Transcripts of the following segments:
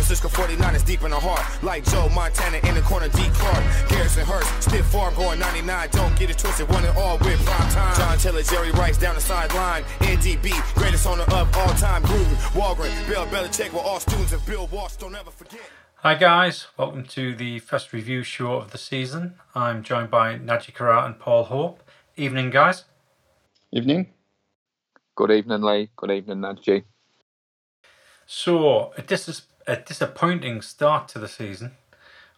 Francisco 49 is deep in the heart. Like Joe Montana in the corner, D. Clark. Garrison Hearst, stiff farm going 99. Don't get it twisted, one and all with prime time. John Taylor, Jerry Rice down the sideline. NDB, greatest owner of all time. Gruden, Holmgren, Bill Belichick were all students of Bill Walsh. Don't ever forget. Hi guys, welcome to the first review show of the season. I'm joined by Naji Karat and Paul Hope. Evening, guys. Evening. Good evening, Lee. Good evening, Naji. So, a, dis- a disappointing start to the season.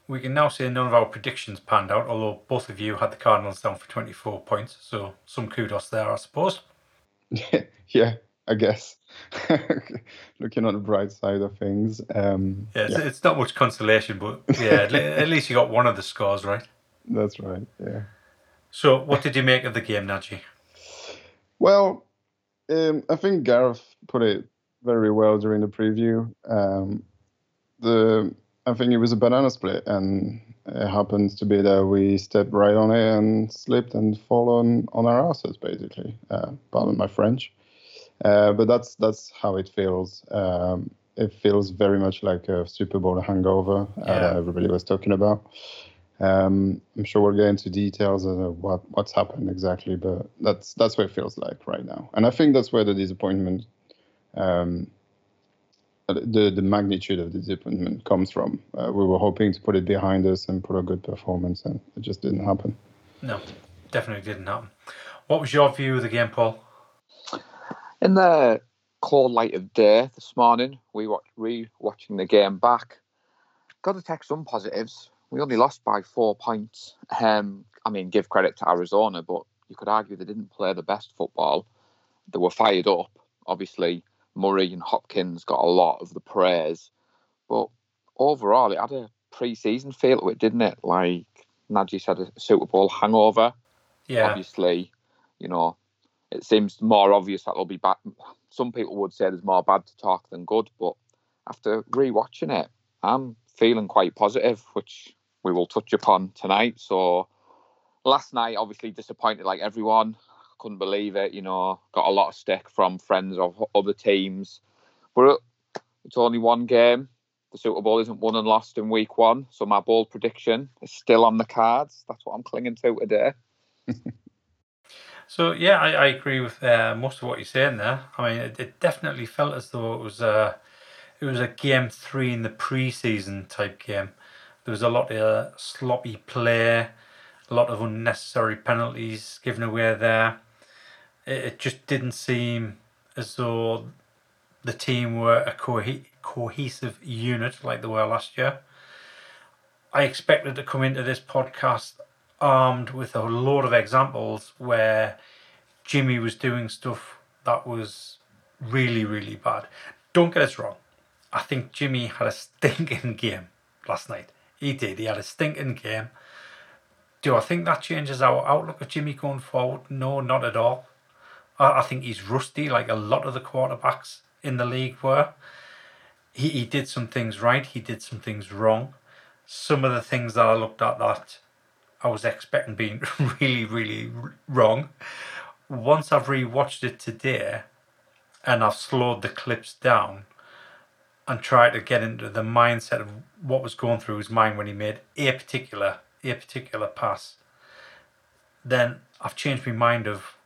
We can now say none of our predictions panned out, although both of you had the Cardinals down for 24 points, so some kudos there, I suppose. yeah, I guess. Looking on the bright side of things. Um, yeah, it's, yeah. it's not much consolation, but yeah, at least you got one of the scores right. That's right, yeah. So, what did you make of the game, Naji? Well, um, I think Gareth put it very well during the preview. Um, the I think it was a banana split, and it happens to be that we stepped right on it and slipped and fall on, on our asses, basically. Uh, pardon my French. Uh, but that's that's how it feels. Um, it feels very much like a Super Bowl hangover. Uh, yeah. Uh, everybody was talking about. Um, I'm sure we'll get into details of what what's happened exactly, but that's that's what it feels like right now. And I think that's where the disappointment, um, the the magnitude of the disappointment comes from. Uh, we were hoping to put it behind us and put a good performance, and it just didn't happen. No, definitely didn't happen. What was your view of the game, Paul? In the cold light of day this morning, we watched re-watching the game back. Got to take some positives. We only lost by four points. Um, I mean, give credit to Arizona, but you could argue they didn't play the best football. They were fired up. Obviously, Murray and Hopkins got a lot of the praise, but overall, it had a pre-season feel to it, didn't it? Like Najee said, a Super Bowl hangover. Yeah. Obviously, you know, it seems more obvious that there'll be bad. Some people would say there's more bad to talk than good, but after rewatching it, I'm feeling quite positive, which we will touch upon tonight. So last night, obviously disappointed like everyone. Couldn't believe it. You know, got a lot of stick from friends of other teams, but it's only one game. The Super Bowl isn't won and lost in week one, so my bold prediction is still on the cards. That's what I'm clinging to today. So yeah, I, I agree with uh, most of what you're saying there. I mean, it, it definitely felt as though it was a it was a game three in the preseason type game. There was a lot of sloppy play, a lot of unnecessary penalties given away there. It, it just didn't seem as though the team were a co- cohesive unit like they were last year. I expected to come into this podcast armed with a load of examples where Jimmy was doing stuff that was really, really bad. Don't get us wrong. I think Jimmy had a stinking game last night. He did. He had a stinking game. Do I think that changes our outlook of Jimmy going forward? No, not at all. I, I think he's rusty, like a lot of the quarterbacks in the league were. He, he did some things right, he did some things wrong. Some of the things that I looked at that I was expecting being really, really wrong. Once I've rewatched it today and I've slowed the clips down and tried to get into the mindset of what was going through his mind when he made a particular a particular pass, then I've changed my mind of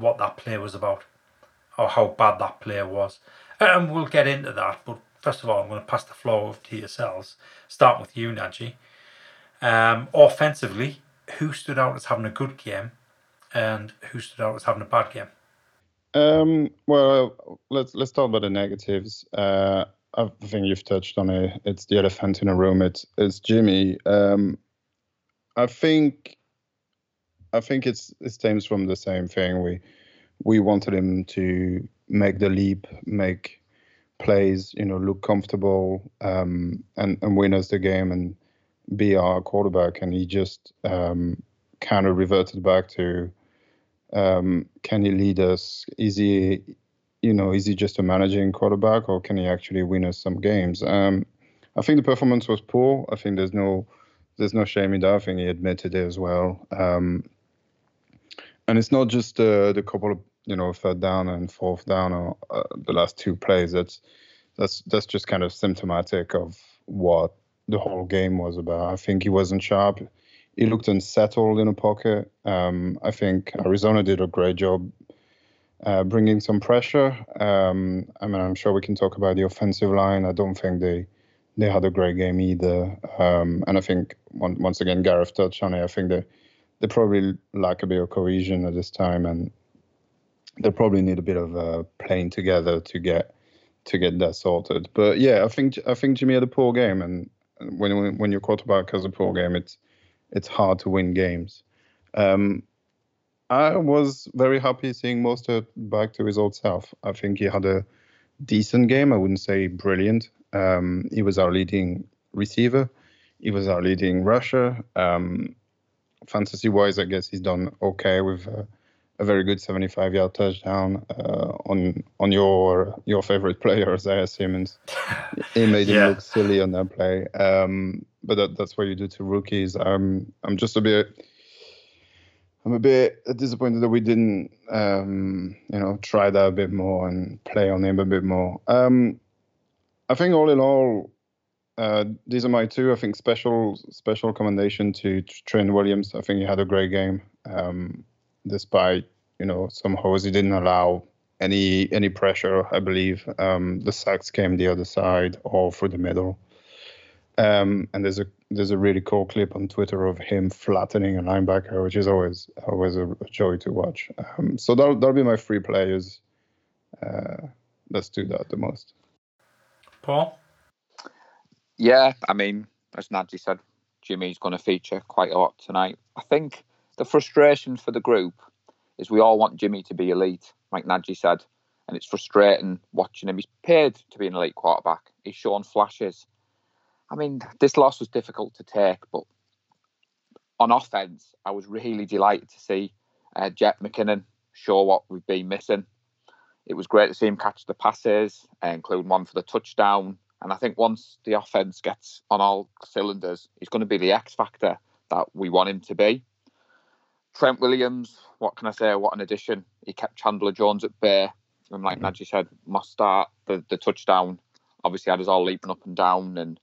what that play was about or how bad that play was. And we'll get into that, but first of all, I'm going to pass the floor over to yourselves, starting with you, Naji. Um, offensively, who stood out as having a good game, and who stood out as having a bad game? Um, well, let's let's talk about the negatives. Uh, I think you've touched on it. It's the elephant in the room. It's it's Jimmy. Um, I think I think it's it stems from the same thing. We we wanted him to make the leap, make plays, you know, look comfortable, um, and and win us the game. And be our quarterback, and he just um, kind of reverted back to um, can he lead us? Is he, you know, is he just a managing quarterback, or can he actually win us some games? Um, I think the performance was poor. I think there's no there's no shame in that. I think he admitted it as well. Um, and it's not just uh, the couple of you know third down and fourth down or uh, the last two plays. That's that's that's just kind of symptomatic of what the whole game was about. I think he wasn't sharp. He looked unsettled in a pocket. Um, I think Arizona did a great job uh, bringing some pressure. Um, I mean, I'm sure we can talk about the offensive line. I don't think they they had a great game either. Um, and I think once again, Gareth touched on it. I think they they probably lack a bit of cohesion at this time, and they probably need a bit of uh, playing together to get to get that sorted. But yeah, I think I think Jimmy had a poor game, and when when your quarterback has a poor game, it's it's hard to win games. Um, I was very happy seeing Mostert back to his old self. I think he had a decent game. I wouldn't say brilliant. Um, he was our leading receiver. He was our leading rusher. Um, fantasy wise, I guess he's done okay with uh, a very good 75 yard touchdown uh, on on your your favorite player, Isaiah Simmons. he made him look silly on that play. Um, but that, that's what you do to rookies. I'm I'm just a bit. I'm a bit disappointed that we didn't, um, you know, try that a bit more and play on him a bit more. Um, I think all in all, uh, these are my two. I think special special commendation to Trent Williams. I think he had a great game, um, despite you know some holes he didn't allow any any pressure. I believe um, the sacks came the other side or through the middle. Um, and there's a there's a really cool clip on Twitter of him flattening a linebacker, which is always always a joy to watch. Um, so that'll that'll be my three players. Uh, let's do that the most. Paul? Yeah, I mean, as Nadji said, Jimmy's going to feature quite a lot tonight. I think the frustration for the group is we all want Jimmy to be elite, like Nadji said, and it's frustrating watching him. He's paid to be an elite quarterback. He's shown flashes. I mean, this loss was difficult to take, but on offense, I was really delighted to see uh, Jet McKinnon show what we've been missing it was great to see him catch the passes, including one for the touchdown. And I think once the offense gets on all cylinders, he's going to be the X factor that we want him to be. Trent Williams, what can I say? What an addition. He kept Chandler Jones at bay. And like mm-hmm. Nadji said, Mostert the, the touchdown. Obviously, had us all leaping up and down. And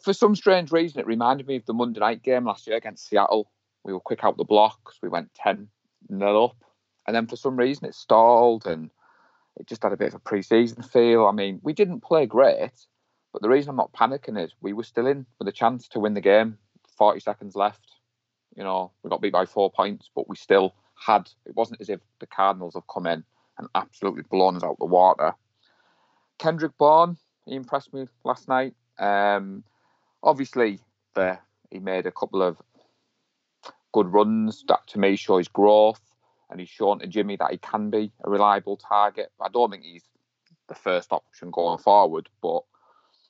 for some strange reason, it reminded me of the Monday night game last year against Seattle. We were quick out the blocks. We went 10 0 up. And then for some reason, it stalled. And it just had a bit of a pre-season feel. I mean, we didn't play great, but the reason I'm not panicking is we were still in with a chance to win the game. 40 seconds left. You know, we got beat by four points, but we still had. It wasn't as if the Cardinals have come in and absolutely blown us out the water. Kendrick Bourne, he impressed me last night. Um, obviously, the, he made a couple of good runs that to me show his growth and he's shown to Jimmy that he can be a reliable target. I don't think he's the first option going forward, but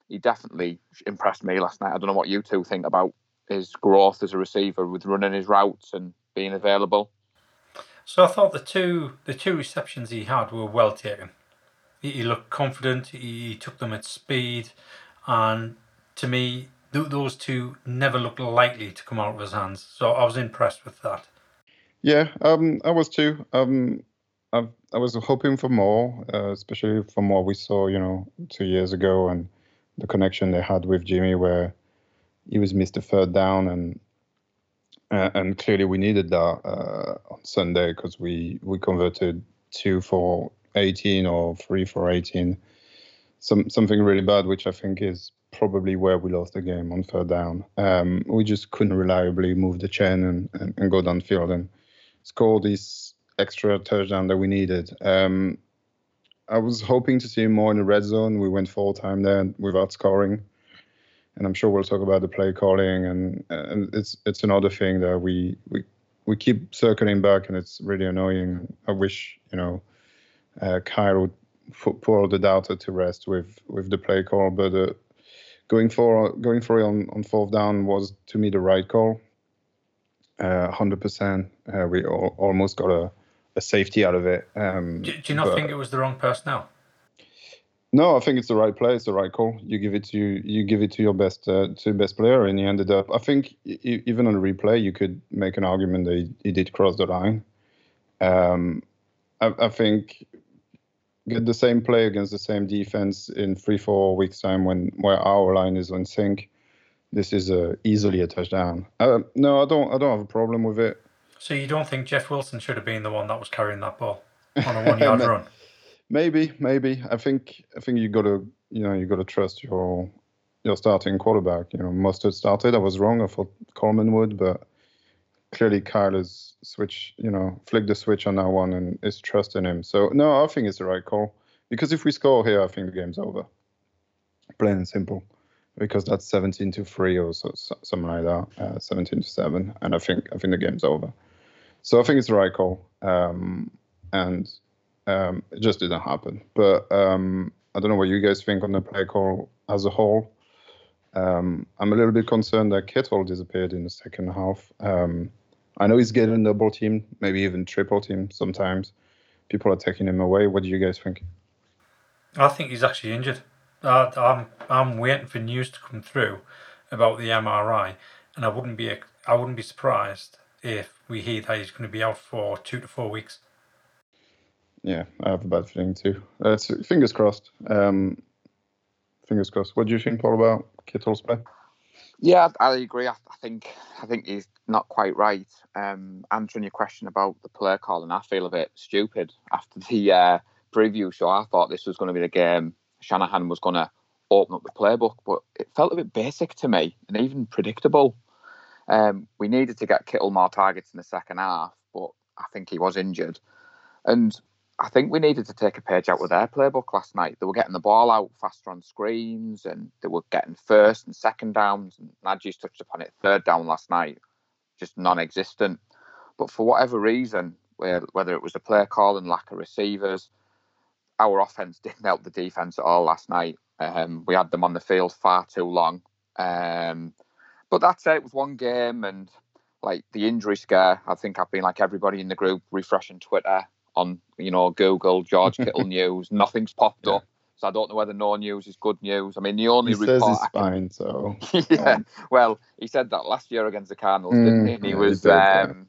he definitely impressed me last night. I don't know what you two think about his growth as a receiver with running his routes and being available. So I thought the two the two receptions he had were well taken. He, he looked confident. He took them at speed, and to me, th- those two never looked likely to come out of his hands. So I was impressed with that. Yeah, um, I was too. Um, I, I was hoping for more, uh, especially from what we saw, you know, two years ago and the connection they had with Jimmy, where he was missed a third down, and uh, and clearly we needed that uh, on Sunday because we we converted two for 18 or three for 18, some something really bad, which I think is probably where we lost the game on third down. Um, we just couldn't reliably move the chain and, and, and go downfield and score this extra touchdown that we needed. Um, I was hoping to see more in the red zone. We went full time there without scoring, and I'm sure we'll talk about the play calling and and it's it's another thing that we we we keep circling back and it's really annoying. I wish you know uh, Kyle would put the data to rest with with the play call, but uh, going for going for it on on fourth down was to me the right call. Uh, hundred uh, percent. We all, almost got a, a safety out of it. Um, do, do, you not but, think it was the wrong personnel? No, I think it's the right play. It's the right call. You give it to you give it to your best uh, to best player, and he ended up. I think even on a replay, you could make an argument that he, he did cross the line. Um, I, I, think get the same play against the same defense in three four weeks time when where our line is on sync, this is uh, easily a touchdown. Uh, no, I don't I don't have a problem with it. So you don't think Jeff Wilson should have been the one that was carrying that ball on a one yard run? Maybe, maybe. I think I think you got to you know you got to trust your your starting quarterback. You know, Mostert started. I was wrong. I thought Coleman would, but clearly Kyle has switch. You know, flicked the switch on that one and is trusting him. So no, I think it's the right call because if we score here, I think the game's over. Plain and simple. Because that's 17 to three or so, something like that, uh, 17 to seven, and I think I think the game's over. So I think it's the right call, um, and um, it just didn't happen. But um, I don't know what you guys think on the play call as a whole. Um, I'm a little bit concerned that Kittle disappeared in the second half. Um, I know he's getting double team, maybe even triple team sometimes. People are taking him away. What do you guys think? I think he's actually injured. Uh, I'm I'm waiting for news to come through about the MRI, and I wouldn't be I wouldn't be surprised if we hear that he's going to be out for two to four weeks. Yeah, I have a bad feeling too. Uh, fingers crossed. Um, fingers crossed. What do you think, Paul, about Kittle's play? Yeah, I agree. I, I think I think he's not quite right. Um, answering your question about the player call, and I feel a bit stupid after the uh, preview show. I thought this was going to be the game Shanahan was going to open up the playbook, but it felt a bit basic to me and even predictable. Um, we needed to get Kittle more targets in the second half, but I think he was injured. And I think we needed to take a page out with their playbook last night. They were getting the ball out faster on screens and they were getting first and second downs. And Najee's touched upon it, third down last night, just non existent. But for whatever reason, whether it was the play call and lack of receivers, our offense didn't help the defense at all last night. Um, we had them on the field far too long. Um, but that's it. It was one game, and like the injury scare, I think I've been like everybody in the group refreshing Twitter on you know Google George Kittle news. Nothing's popped yeah. up. So I don't know whether no news is good news. I mean, the only he report says he's fine. So yeah, well, he said that last year against the Cardinals, mm, didn't he? And he yeah, was, he did, um, yeah.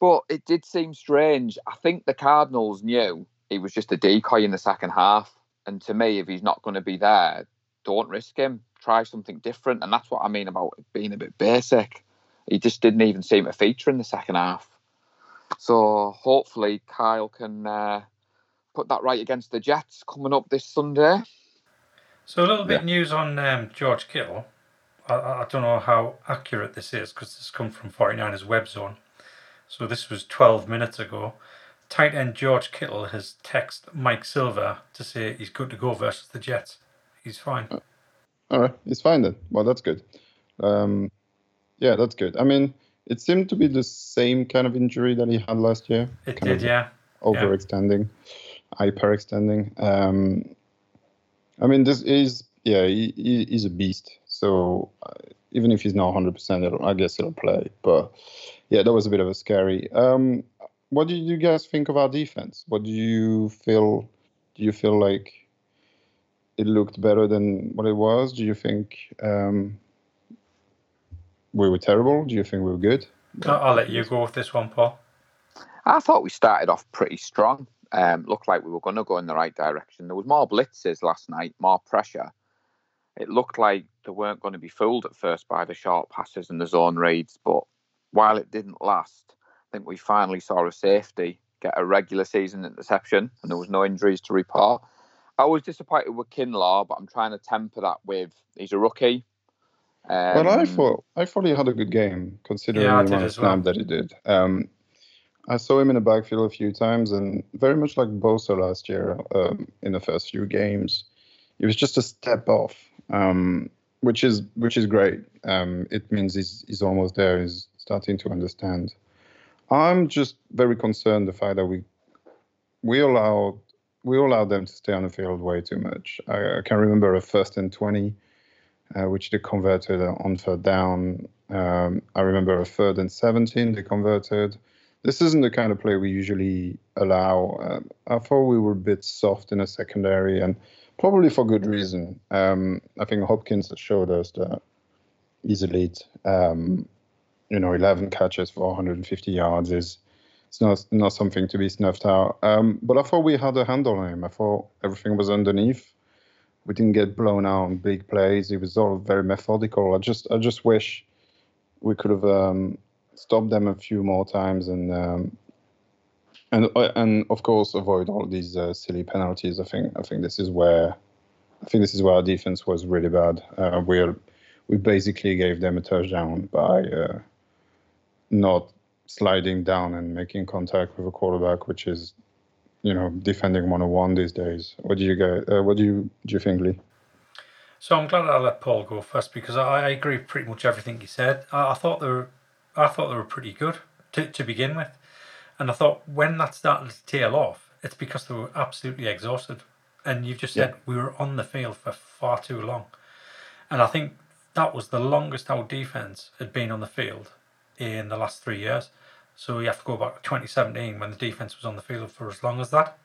but it did seem strange. I think the Cardinals knew he was just a decoy in the second half. And to me, if he's not going to be there, don't risk him. Try something different. And that's what I mean about being a bit basic. He just didn't even seem to feature in the second half. So hopefully Kyle can uh, put that right against the Jets coming up this Sunday. So a little bit yeah. news on um, George Kittle. I, I, don't know how accurate this is because this come from 49ers web zone. So this was 12 minutes ago tight end George Kittle has texted Mike Silver to say he's good to go versus the Jets. He's fine. All right, he's fine then. Well, that's good. Um, yeah, that's good. I mean, it seemed to be the same kind of injury that he had last year. It did, yeah. Overextending, yeah. hyperextending. Um, I mean, this is yeah, he, he, he's a beast. So uh, even if he's not 100%, I guess he'll play. But yeah, that was a bit of a scary. Um, what did you guys think of our defense? What do you feel? Do you feel like it looked better than what it was? Do you think um, we were terrible? Do you think we were good? I'll let you go with this one, Paul. I thought we started off pretty strong. Um, looked like we were going to go in the right direction. There was more blitzes last night, more pressure. It looked like they weren't going to be fooled at first by the short passes and the zone raids, but while it didn't last, I think we finally saw a safety get a regular season interception, and there was no injuries to report. I was disappointed with Kinlaw, but I'm trying to temper that with he's a rookie. Um, well, I thought I thought he had a good game considering yeah, the amount of snap well. that he did. Um, I saw him in the backfield a few times, and very much like Bosa last year um, in the first few games, he was just a step off, um, which is which is great. Um, it means he's he's almost there. He's starting to understand. I'm just very concerned the fact that we we allowed we allowed them to stay on the field way too much. I, I can remember a first and twenty, uh, which they converted on third down. Um, I remember a third and seventeen they converted. This isn't the kind of play we usually allow. Uh, I thought we were a bit soft in the secondary, and probably for good reason. Um, I think Hopkins showed us that he's elite. Um, you know, 11 catches for 150 yards is it's not not something to be snuffed out. Um, but I thought we had a handle on him. I thought everything was underneath. We didn't get blown out on big plays. It was all very methodical. I just I just wish we could have um, stopped them a few more times and um, and uh, and of course avoid all these uh, silly penalties. I think I think this is where I think this is where our defense was really bad. Uh, we we basically gave them a touchdown by uh, not sliding down and making contact with a quarterback, which is you know defending 101 these days. What do you get? Uh, what do you do you think, Lee? So I'm glad I let Paul go first because I, I agree pretty much everything he said. I, I, thought they were, I thought they were pretty good to, to begin with, and I thought when that started to tail off, it's because they were absolutely exhausted. And you've just said yeah. we were on the field for far too long, and I think that was the longest our defense had been on the field in the last three years. So you have to go back to 2017 when the defense was on the field for as long as that.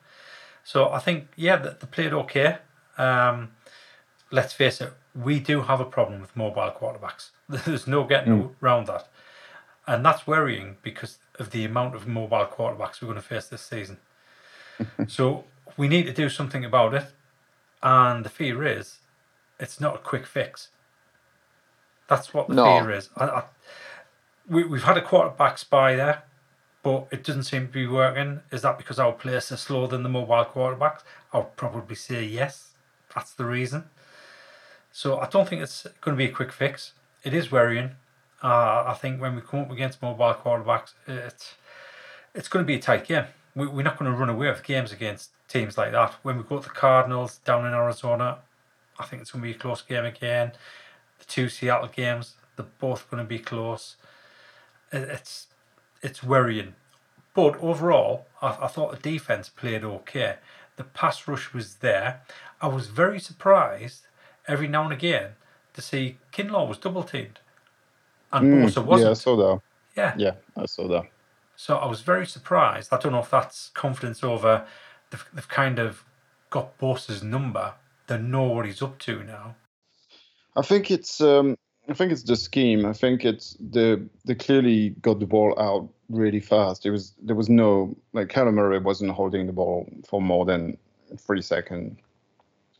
So I think yeah, they, they played okay. Um, let's face it, we do have a problem with mobile quarterbacks. There's no getting mm. around that. And that's worrying because of the amount of mobile quarterbacks we're going to face this season. so we need to do something about it. And the fear is it's not a quick fix. That's what the no. fear is. I, I, we, we've had a quarterback spy there, but it doesn't seem to be working. Is that because our players are slower than the mobile quarterbacks? I'll probably say yes. That's the reason. So I don't think it's going to be a quick fix. It is worrying. Uh, I think when we come up against mobile quarterbacks, it's it's going to be a tight game. We, we're not going to run away with games against teams like that. When we go to the Cardinals down in Arizona, I think it's going to be a close game again. The two Seattle games, they're both going to be close. It's it's worrying, but overall, I, I thought the defense played okay. The pass rush was there. I was very surprised every now and again to see Kinlaw was double teamed, and mm, Bosa wasn't. Yeah, I saw that. Yeah, yeah, I saw that. So I was very surprised. I don't know if that's confidence over they've, they've kind of got Bosa's number. They know what he's up to now. I think it's um, I think it's the scheme. I think it's the they clearly got the ball out really fast. It was there was no like Kyler Murray wasn't holding the ball for more than three seconds.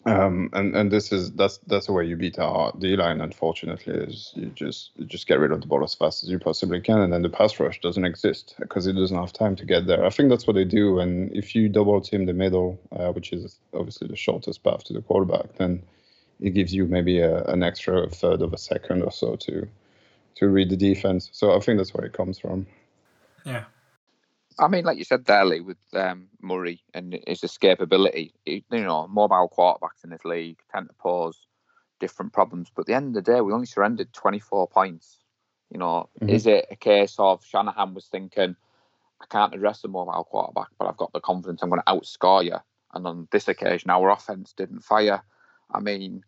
Um, and and this is that's that's the way you beat our D line. Unfortunately, is you just you just get rid of the ball as fast as you possibly can, and then the pass rush doesn't exist because it doesn't have time to get there. I think that's what they do. And if you double team the middle, uh, which is obviously the shortest path to the quarterback, then it gives you maybe a, an extra third of a second or so to to read the defense. So I think that's where it comes from. Yeah. I mean, like you said there, Lee, with um, Murray and his escapability, you know, mobile quarterbacks in this league tend to pose different problems. But at the end of the day, we only surrendered 24 points. You know, mm-hmm. is it a case of Shanahan was thinking, I can't address a mobile quarterback, but I've got the confidence I'm going to outscore you? And on this occasion, our offense didn't fire. I mean,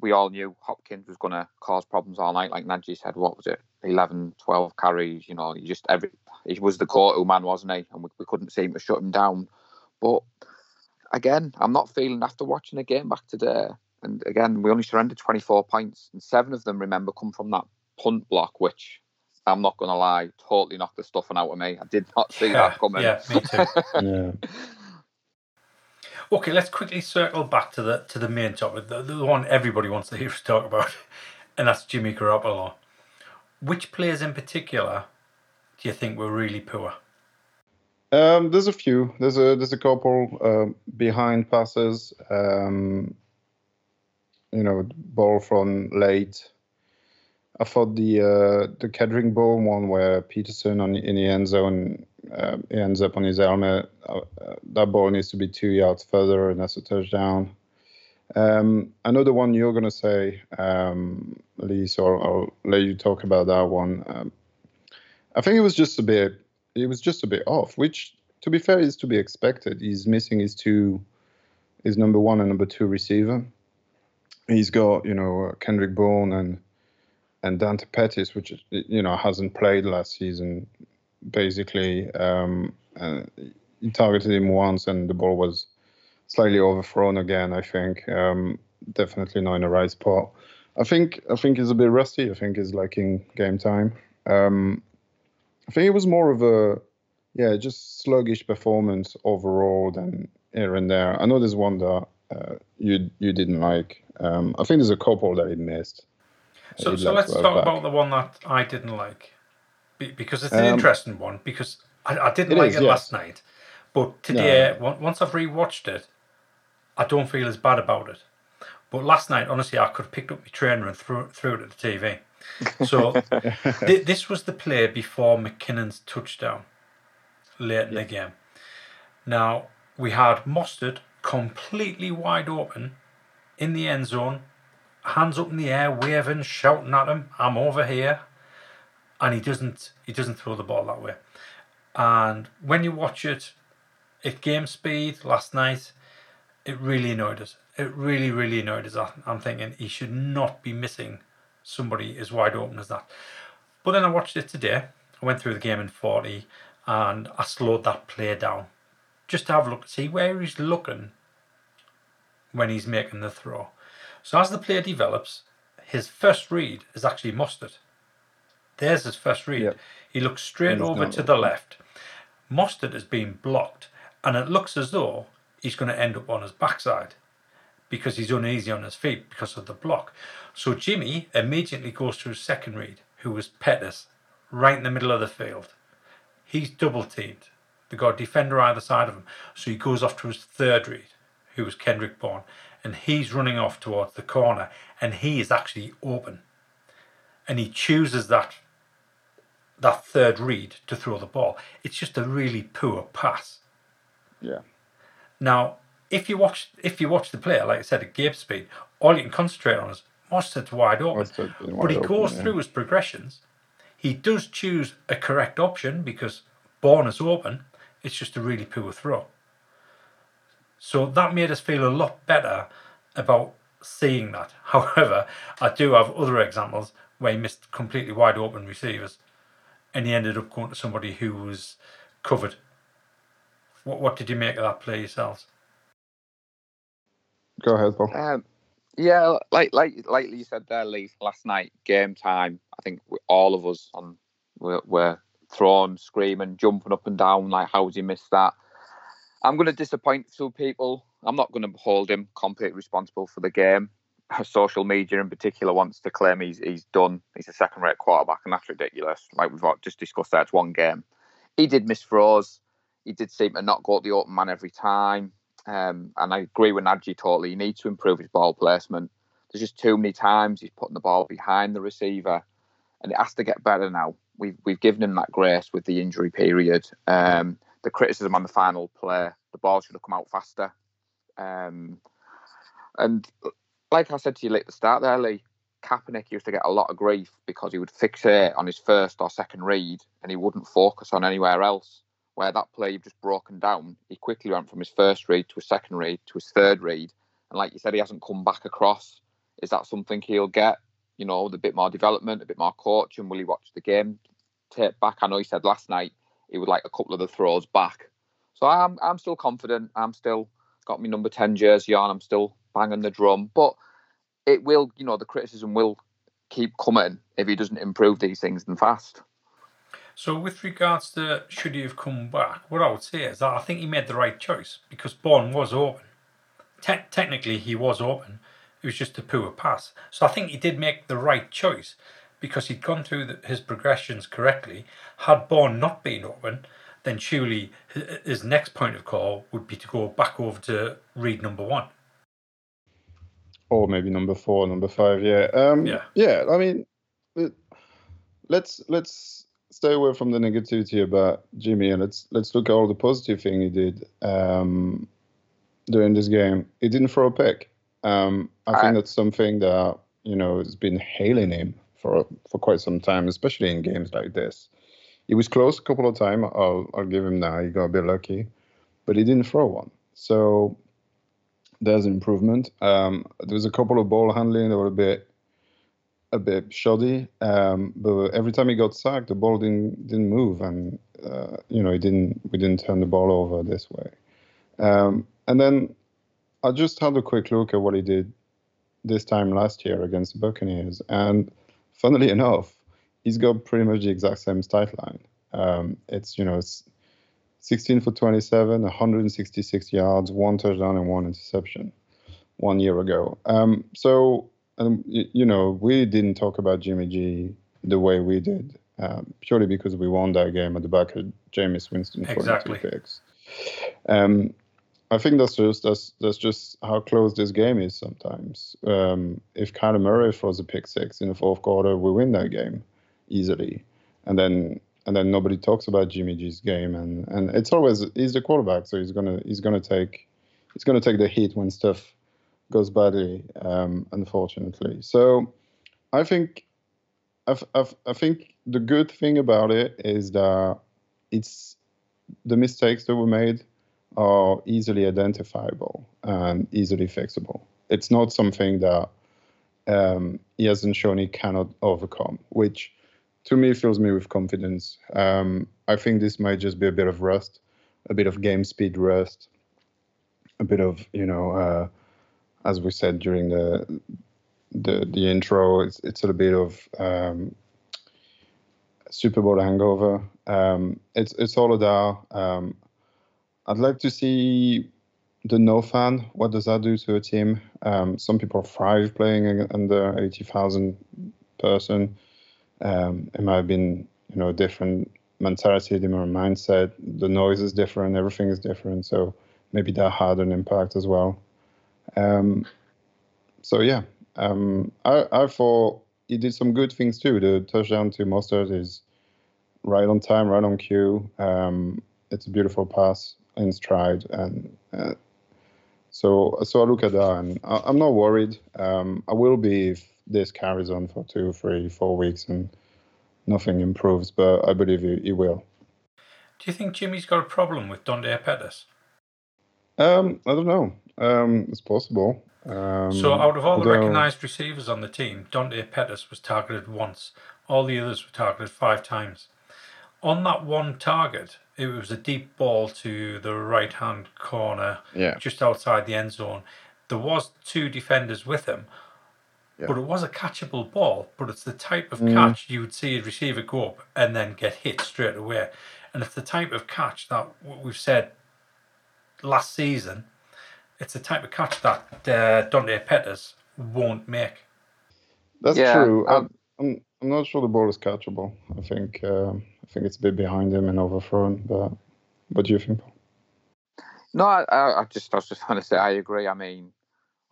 we all knew Hopkins was going to cause problems all night. Like Najee said, what was it, 11, 12 carries? You know, he just every he was the go-to man, wasn't he? And we, we couldn't seem to shut him down. But again, I'm not feeling after watching the game back today. And again, we only surrendered 24 points, and seven of them, remember, come from that punt block, which I'm not going to lie, totally knocked the stuffing out of me. I did not see yeah, that coming. Yeah, me too. yeah. Okay, let's quickly circle back to the to the main topic, the, the one everybody wants to hear us talk about, and that's Jimmy Garoppolo. Which players in particular do you think were really poor? Um, there's a few. There's a there's a couple uh, behind passes. Um, you know, ball from late. I thought the uh, the Kendrick Bourne one where Peterson on in the end zone uh, ends up on his helmet. Uh, uh, that ball needs to be two yards further, and that's a touchdown. Um, another one you're going to say, um, Lee, so I'll, I'll, let you talk about that one. Um, I think it was just a bit, it was just a bit off, which, to be fair, is to be expected. He's missing his two, his number one and number two receiver. He's got, you know, Kendrick Bourne and and Dante Pettis, which you know hasn't played last season, basically. Um, he targeted him once, and the ball was slightly overthrown again. I think um, definitely not in the right spot. I think I think he's a bit rusty. I think he's lacking game time. Um, I think it was more of a yeah, just sluggish performance overall. Then here and there. I know there's one that uh, you you didn't like. Um, I think there's a couple that he missed. So, so let's talk back. about the one that I didn't like, because it's an um, interesting one. Because I, I didn't like is, it yes. last night, but today, no. once I've rewatched it, I don't feel as bad about it. But last night, honestly, I could have picked up my trainer and threw, threw it at the TV. So th- this was the play before McKinnon's touchdown late in the game. Now, we had Mostert completely wide open in the end zone, hands up in the air, waving, shouting at him, I'm over here. And he doesn't he doesn't throw the ball that way. And when you watch it at game speed last night, it really annoyed us. It really, really annoyed us. I'm thinking he should not be missing somebody as wide open as that. But then I watched it today. I went through the game in 40 and I slowed that play down just to have a look, see where he's looking when he's making the throw. So as the play develops, his first read is actually Mostert. There's his first read. Yep. He looks straight over to the left. Mostert is being blocked, and it looks as though he's going to end up on his backside because he's uneasy on his feet because of the block. So Jimmy immediately goes to his second read, who was Pettis, right in the middle of the field. He's double teamed. They got a defender either side of him. So he goes off to his third read, who was Kendrick Bourne, and he's running off towards the corner, and he is actually open. And he chooses that that third read to throw the ball. It's just a really poor pass. Yeah. Now, if you watch if you watch the player, like I said, at game speed, all you can concentrate on is Mostert's wide open. Wide but he goes yeah. through his progressions. He does choose a correct option because Bourne is open. It's just a really poor throw. So that made us feel a lot better about seeing that. However, I do have other examples where he missed completely wide open receivers and he ended up going to somebody who was covered. What what did you make of that play yourselves? Go ahead, Paul. Um, yeah, like like like you said there, Lee. Last night, game time. I think all of us on were, were thrown, screaming, jumping up and down. Like, how did he miss that? I'm going to disappoint some people. I'm not going to hold him completely responsible for the game. Social media in particular wants to claim he's he's done. He's a second-rate quarterback, and that's ridiculous. Like we've just discussed, that it's one game. He did miss throws. He did seem to not go at the open man every time. Um, and I agree with Nadji totally. He needs to improve his ball placement. There's just too many times he's putting the ball behind the receiver, and it has to get better now. We've we've given him that grace with the injury period. Um, the criticism on the final play, the ball should have come out faster. Um, and like I said to you at the start there, Lee, Kaepernick used to get a lot of grief because he would fixate on his first or second read and he wouldn't focus on anywhere else where that play you've just broken down, he quickly went from his first read to his second read to his third read. And like you said, he hasn't come back across. Is that something he'll get? You know, a bit more development, a bit more coaching. Will he watch the game tape back? I know he said last night he would like a couple of the throws back. So I'm I'm still confident. I'm still got my number 10 jersey on. I'm still banging the drum. But it will, you know, the criticism will keep coming if he doesn't improve these things and fast. So, with regards to should he have come back, what I would say is that I think he made the right choice because Bourne was open. Te- technically, he was open. It was just a poor pass. So, I think he did make the right choice because he'd gone through the, his progressions correctly. Had Bourne not been open, then surely his next point of call would be to go back over to read number one. Or maybe number four, number five. Yeah. Um, yeah. Yeah. I mean, let's let's stay away from the negativity about Jimmy and let's let's look at all the positive thing he did um, during this game. He didn't throw a pick. Um, I think that's something that you know has been hailing him for for quite some time, especially in games like this. He was close a couple of times. I'll I'll give him that. He got a bit lucky, but he didn't throw one. So there's improvement. Um, there was a couple of ball handling that were a bit a bit shoddy. Um, but every time he got sacked, the ball didn't didn't move, and uh, you know he didn't we didn't turn the ball over this way. Um, and then I just had a quick look at what he did this time last year against the Buccaneers, and funnily enough, he's got pretty much the exact same stat line. Um, it's you know it's 16 for 27, 166 yards, one touchdown and one interception one year ago. Um, so, um, you, you know, we didn't talk about Jimmy G the way we did, um, purely because we won that game at the back of Jameis Winston for Exactly. two picks. Um, I think that's just that's that's just how close this game is sometimes. Um, if Kyler Murray throws a pick six in the fourth quarter, we win that game easily, and then and then nobody talks about Jimmy G's game, and and it's always he's the quarterback, so he's gonna he's gonna take he's gonna take the hit when stuff goes badly, um, unfortunately. So I think I've, I've, I think the good thing about it is that it's the mistakes that were made are easily identifiable and easily fixable. It's not something that um, he hasn't shown he cannot overcome, which to me fills me with confidence. Um, I think this might just be a bit of rust, a bit of game speed rust, a bit of you know, uh, as we said during the the the intro, it's it's a bit of um, Super Bowl hangover. Um, it's it's all that. Um, I'd like to see the no fan. What does that do to a team? Um, some people thrive playing under eighty thousand person. Um, it might have been you know different mentality, different mindset. The noise is different. Everything is different. So maybe that had an impact as well. Um, so yeah, um, I, I thought he did some good things too. The touchdown to Mostert is right on time, right on cue. Um, it's a beautiful pass in stride, and uh, so so I look at that, and I, I'm not worried. Um, I will be if this carries on for two, three, four weeks, and nothing improves. But I believe he, he will. Do you think Jimmy's got a problem with Dante Pettis? Um, I don't know. Um, it's possible. Um, So, out of all the recognised receivers on the team, Dante Pettis was targeted once. All the others were targeted five times. On that one target, it was a deep ball to the right hand corner, Yeah. just outside the end zone. There was two defenders with him, Yeah. but it was a catchable ball. But it's the type of Mm. catch you would see a receiver go up and then get hit straight away. And it's the type of catch that we've said last season. It's the type of catch that uh, Dante Pettis won't make. That's Yeah, true. um, I'm, I'm I'm not sure the ball is catchable. I think um, I think it's a bit behind him and overthrown. But what do you think? Paul? No, I, I I just I was just trying to say I agree. I mean,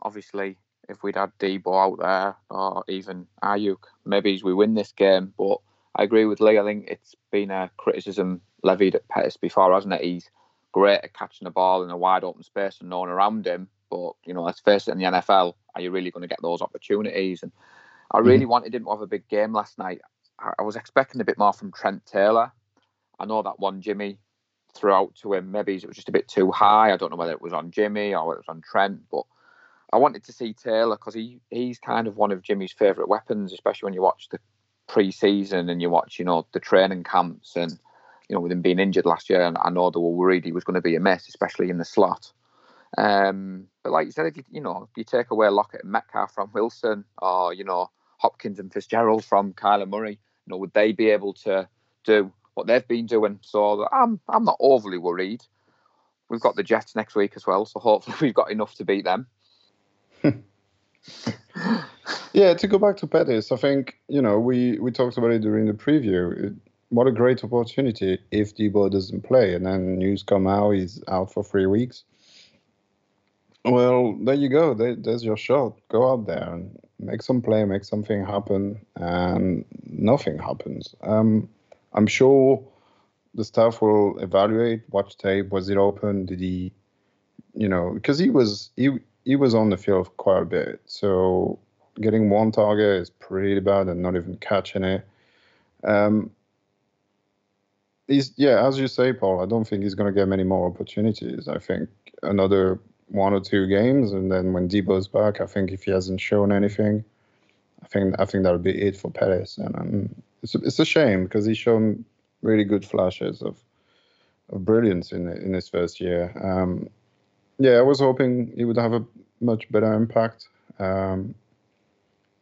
obviously, if we'd had Deebo out there or even Aiyuk, maybe we win this game. But I agree with Lee. I think it's been a criticism levied at Pettis before, hasn't it? He's great at catching the ball in a wide open space and no one around him. But you know, let's face it, in the NFL, are you really going to get those opportunities? And I mm-hmm. really wanted him to have a big game last night. I, I was expecting a bit more from Trent Taylor. I know that one Jimmy threw out to him. Maybe it was just a bit too high. I don't know whether it was on Jimmy or whether it was on Trent, but I wanted to see Taylor because he he's kind of one of Jimmy's favourite weapons, especially when you watch the pre-season and you watch you know the training camps and you know with him being injured last year, and I know they were worried he was going to be a mess, especially in the slot. Um, but like you said, if you you know you take away Lockett and Metcalf from Wilson, or you know Hopkins and Fitzgerald from Kyler Murray, you know would they be able to do what they've been doing? So I'm I'm not overly worried. We've got the Jets next week as well, so hopefully we've got enough to beat them. Yeah, to go back to Pettis, I think you know we we talked about it during the preview. It, what a great opportunity if Deebo doesn't play, and then news come out he's out for three weeks. Well, there you go. There, there's your shot. Go out there and make some play, make something happen, and nothing happens. Um, I'm sure the staff will evaluate, watch tape. Was it open? Did he, you know, because he was he he was on the field quite a bit. So getting one target is pretty bad, and not even catching it. Um, he's yeah, as you say, Paul. I don't think he's going to get many more opportunities. I think another one or two games, and then when Deebo's back, I think if he hasn't shown anything, I think I think that'll be it for Pettis, and um, it's a, it's a shame because he's shown really good flashes of of brilliance in in his first year. Um, yeah, I was hoping it would have a much better impact um,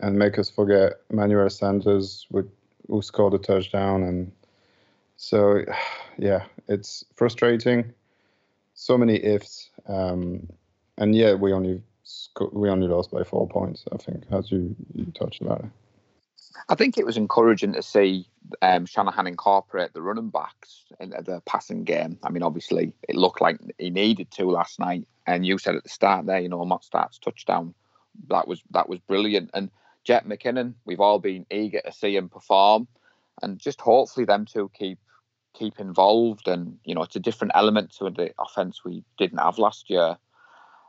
and make us forget Emmanuel Sanders, would, who scored a touchdown, and so yeah, it's frustrating. So many ifs, um, and yeah, we only we only lost by four points. I think, as you you touched about it. I think it was encouraging to see um, Shanahan incorporate the running backs into the passing game. I mean, obviously, it looked like he needed to last night, and you said at the start there, you know, Mostert's touchdown, that was that was brilliant. And Jet McKinnon, we've all been eager to see him perform, and just hopefully them two keep keep involved. And you know, it's a different element to the offense we didn't have last year.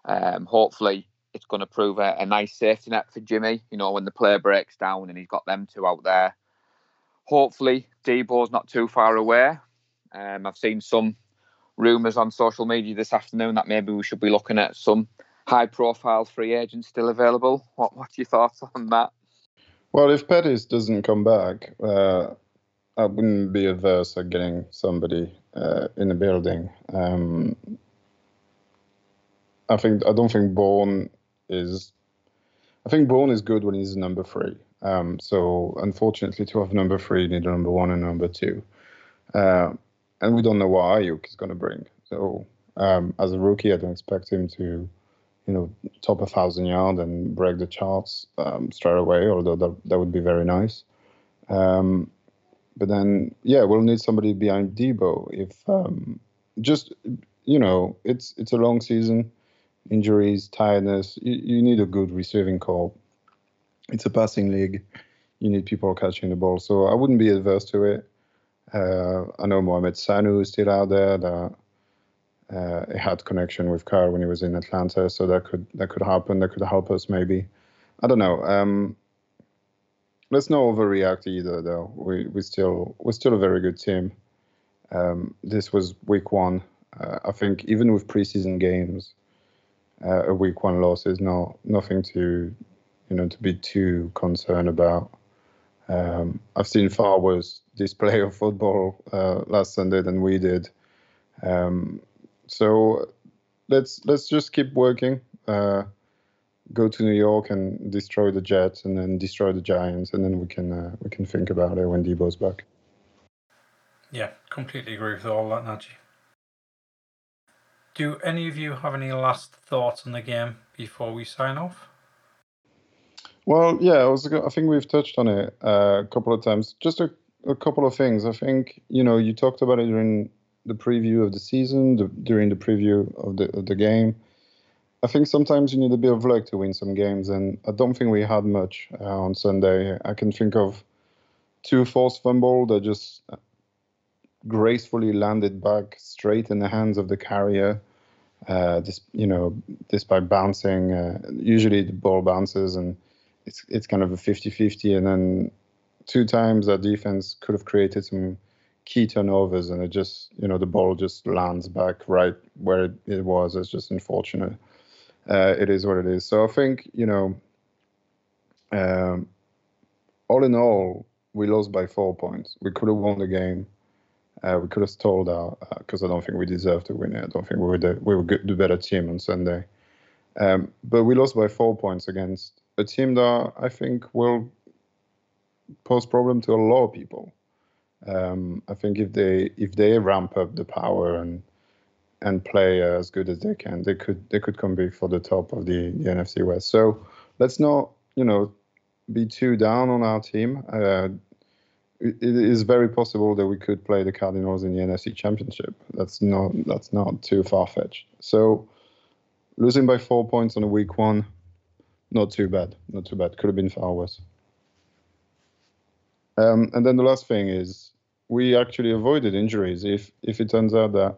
Um, hopefully, it's going to prove a, a, nice safety net for Jimmy. You know, when the play breaks down and he's got them two out there. Hopefully, Deebo's not too far away. Um, I've seen some rumours on social media this afternoon that maybe we should be looking at some high-profile free agents still available. What What's your thoughts on that? Well, if Pettis doesn't come back, uh, I wouldn't be averse at getting somebody uh, in the building. Um, I think I don't think Bourne is I think Bourne is good when he's number three. Um, so unfortunately, to have number three, you need a number one and number two. Uh, and we don't know what Aiyuk is going to bring. So um, as a rookie, I don't expect him to, you know, top a thousand yard and break the charts um, straight away. Although that that would be very nice. Um, but then, yeah, we'll need somebody behind Deebo. If um, just you know, it's it's a long season injuries, tiredness. You, you need a good receiving corps. It's a passing league. You need people catching the ball. So I wouldn't be adverse to it. Uh, I know Mohamed Sanu is still out there. That uh, had connection with Carr when he was in Atlanta, so that could that could happen. That could help us maybe. I don't know. Um, let's not overreact either, though. We we still we're still a very good team. Um, this was week one. Uh, I think even with preseason games, uh, a week one loss is not nothing to you know to be too concerned about. Um, I've seen far worse display of football uh, last Sunday than we did. Um, so let's let's just keep working. Uh, go to New York and destroy the Jets, and then destroy the Giants, and then we can uh, we can think about it when Deebo's back. Yeah, completely agree with all that, Najee. Do any of you have any last thoughts on the game before we sign off? Well, yeah, I was. I think we've touched on it uh, a couple of times. Just a, a, couple of things. I think you know you talked about it during the preview of the season, the, during the preview of the of the game. I think sometimes you need a bit of luck to win some games, and I don't think we had much uh, on Sunday. I can think of two forced fumble that just gracefully landed back straight in the hands of the carrier. Uh, this, you know, despite bouncing, uh, usually the ball bounces and it's it's kind of a 50-50. And then two times our defense could have created some key turnovers, and it just, you know, the ball just lands back right where it, it was. It's just unfortunate. Uh, it is what it is. So I think, you know, um, all in all, we lost by four points. We could have won the game. Uh, we could have stalled out because uh, I don't think we deserved to win it. I don't think we were the, we were good, the better team on Sunday. Um, but we lost by four points against a team that I think will pose problem to a lot of people. Um, I think if they if they ramp up the power and and play as good as they can, they could they could compete for the top of the, the NFC West. So let's not you know be too down on our team. Uh, it is very possible that we could play the Cardinals in the NFC Championship. That's not that's not too far fetched. So losing by four points on a week one, not too bad. Not too bad. Could have been far worse. Um, and then the last thing is we actually avoided injuries. If if it turns out that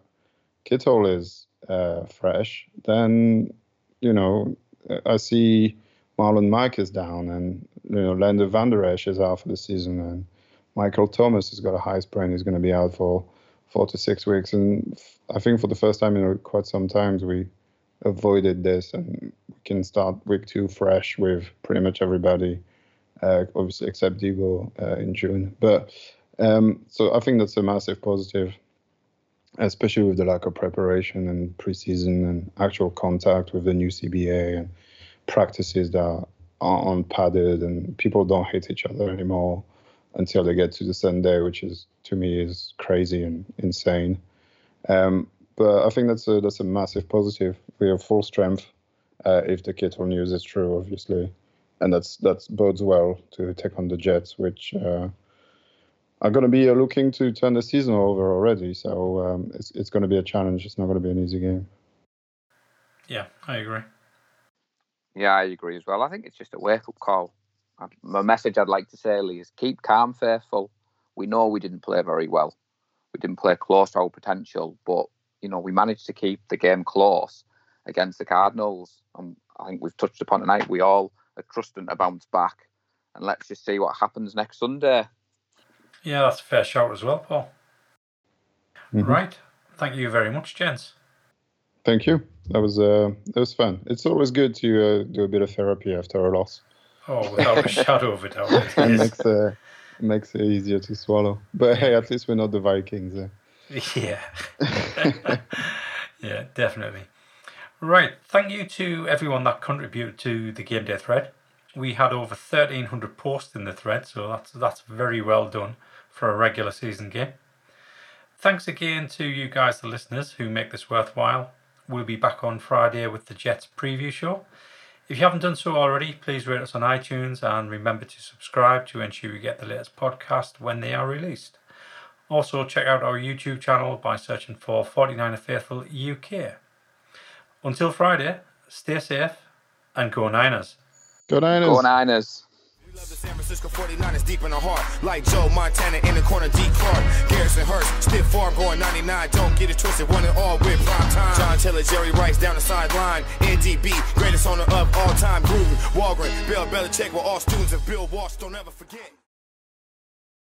Kittle is uh, fresh, then you know I see Marlon Mack is down, and you know Leighton Vander Esch is out for the season, and Michael Thomas has got a high sprain. He's going to be out for four to six weeks. And I think for the first time in quite some times, we avoided this and we can start week two fresh with pretty much everybody, uh, obviously except Deebo uh, in June. But um, so I think that's a massive positive, especially with the lack of preparation and preseason and actual contact with the new CBA and practices that are unpadded and people don't hit each other anymore until they get to the Sunday, which is to me is crazy and insane. Um, but I think that's a that's a massive positive. We have full strength uh, if the Kittle news is true, obviously, and that's that's bodes well to take on the Jets, which uh, are going to be uh, looking to turn the season over already. So um, it's it's going to be a challenge. It's not going to be an easy game. Yeah, I agree. Yeah, I agree as well. I think it's just a wake up call. My message I'd like to say, Lee, is keep calm, faithful. We know we didn't play very well. We didn't play close to our potential, but you know we managed to keep the game close against the Cardinals. And I think we've touched upon tonight. We all are trusting to bounce back, and let's just see what happens next Sunday. Yeah, that's a fair shout as well, Paul. Mm-hmm. Right. Thank you very much, gents. Thank you. That was uh, that was fun. It's always good to uh, do a bit of therapy after a loss. Oh, without a shadow of a doubt. it makes, uh, makes it easier to swallow. But hey, at least we're not the Vikings. Uh. Yeah. yeah, definitely. Right. Thank you to everyone that contributed to the game day thread. We had over 1,300 posts in the thread, so that's that's very well done for a regular season game. Thanks again to you guys, the listeners, who make this worthwhile. We'll be back on Friday with the Jets preview show. If you haven't done so already, please rate us on iTunes and remember to subscribe to ensure you get the latest podcast when they are released. Also, check out our YouTube channel by searching for 49er Faithful UK. Until Friday, stay safe and go Niners. Go Niners. Go Niners. Love the San Francisco 49ers deep in the heart. Like Joe Montana in the corner, D Clark. Garrison Hearst, stiff farm going 99. Don't get it twisted, one and all with prime time. John Taylor, Jerry Rice down the sideline. NDB, greatest owner of all time. Gruden, Holmgren, Bill Belichick were all students of Bill Walsh. Don't ever forget.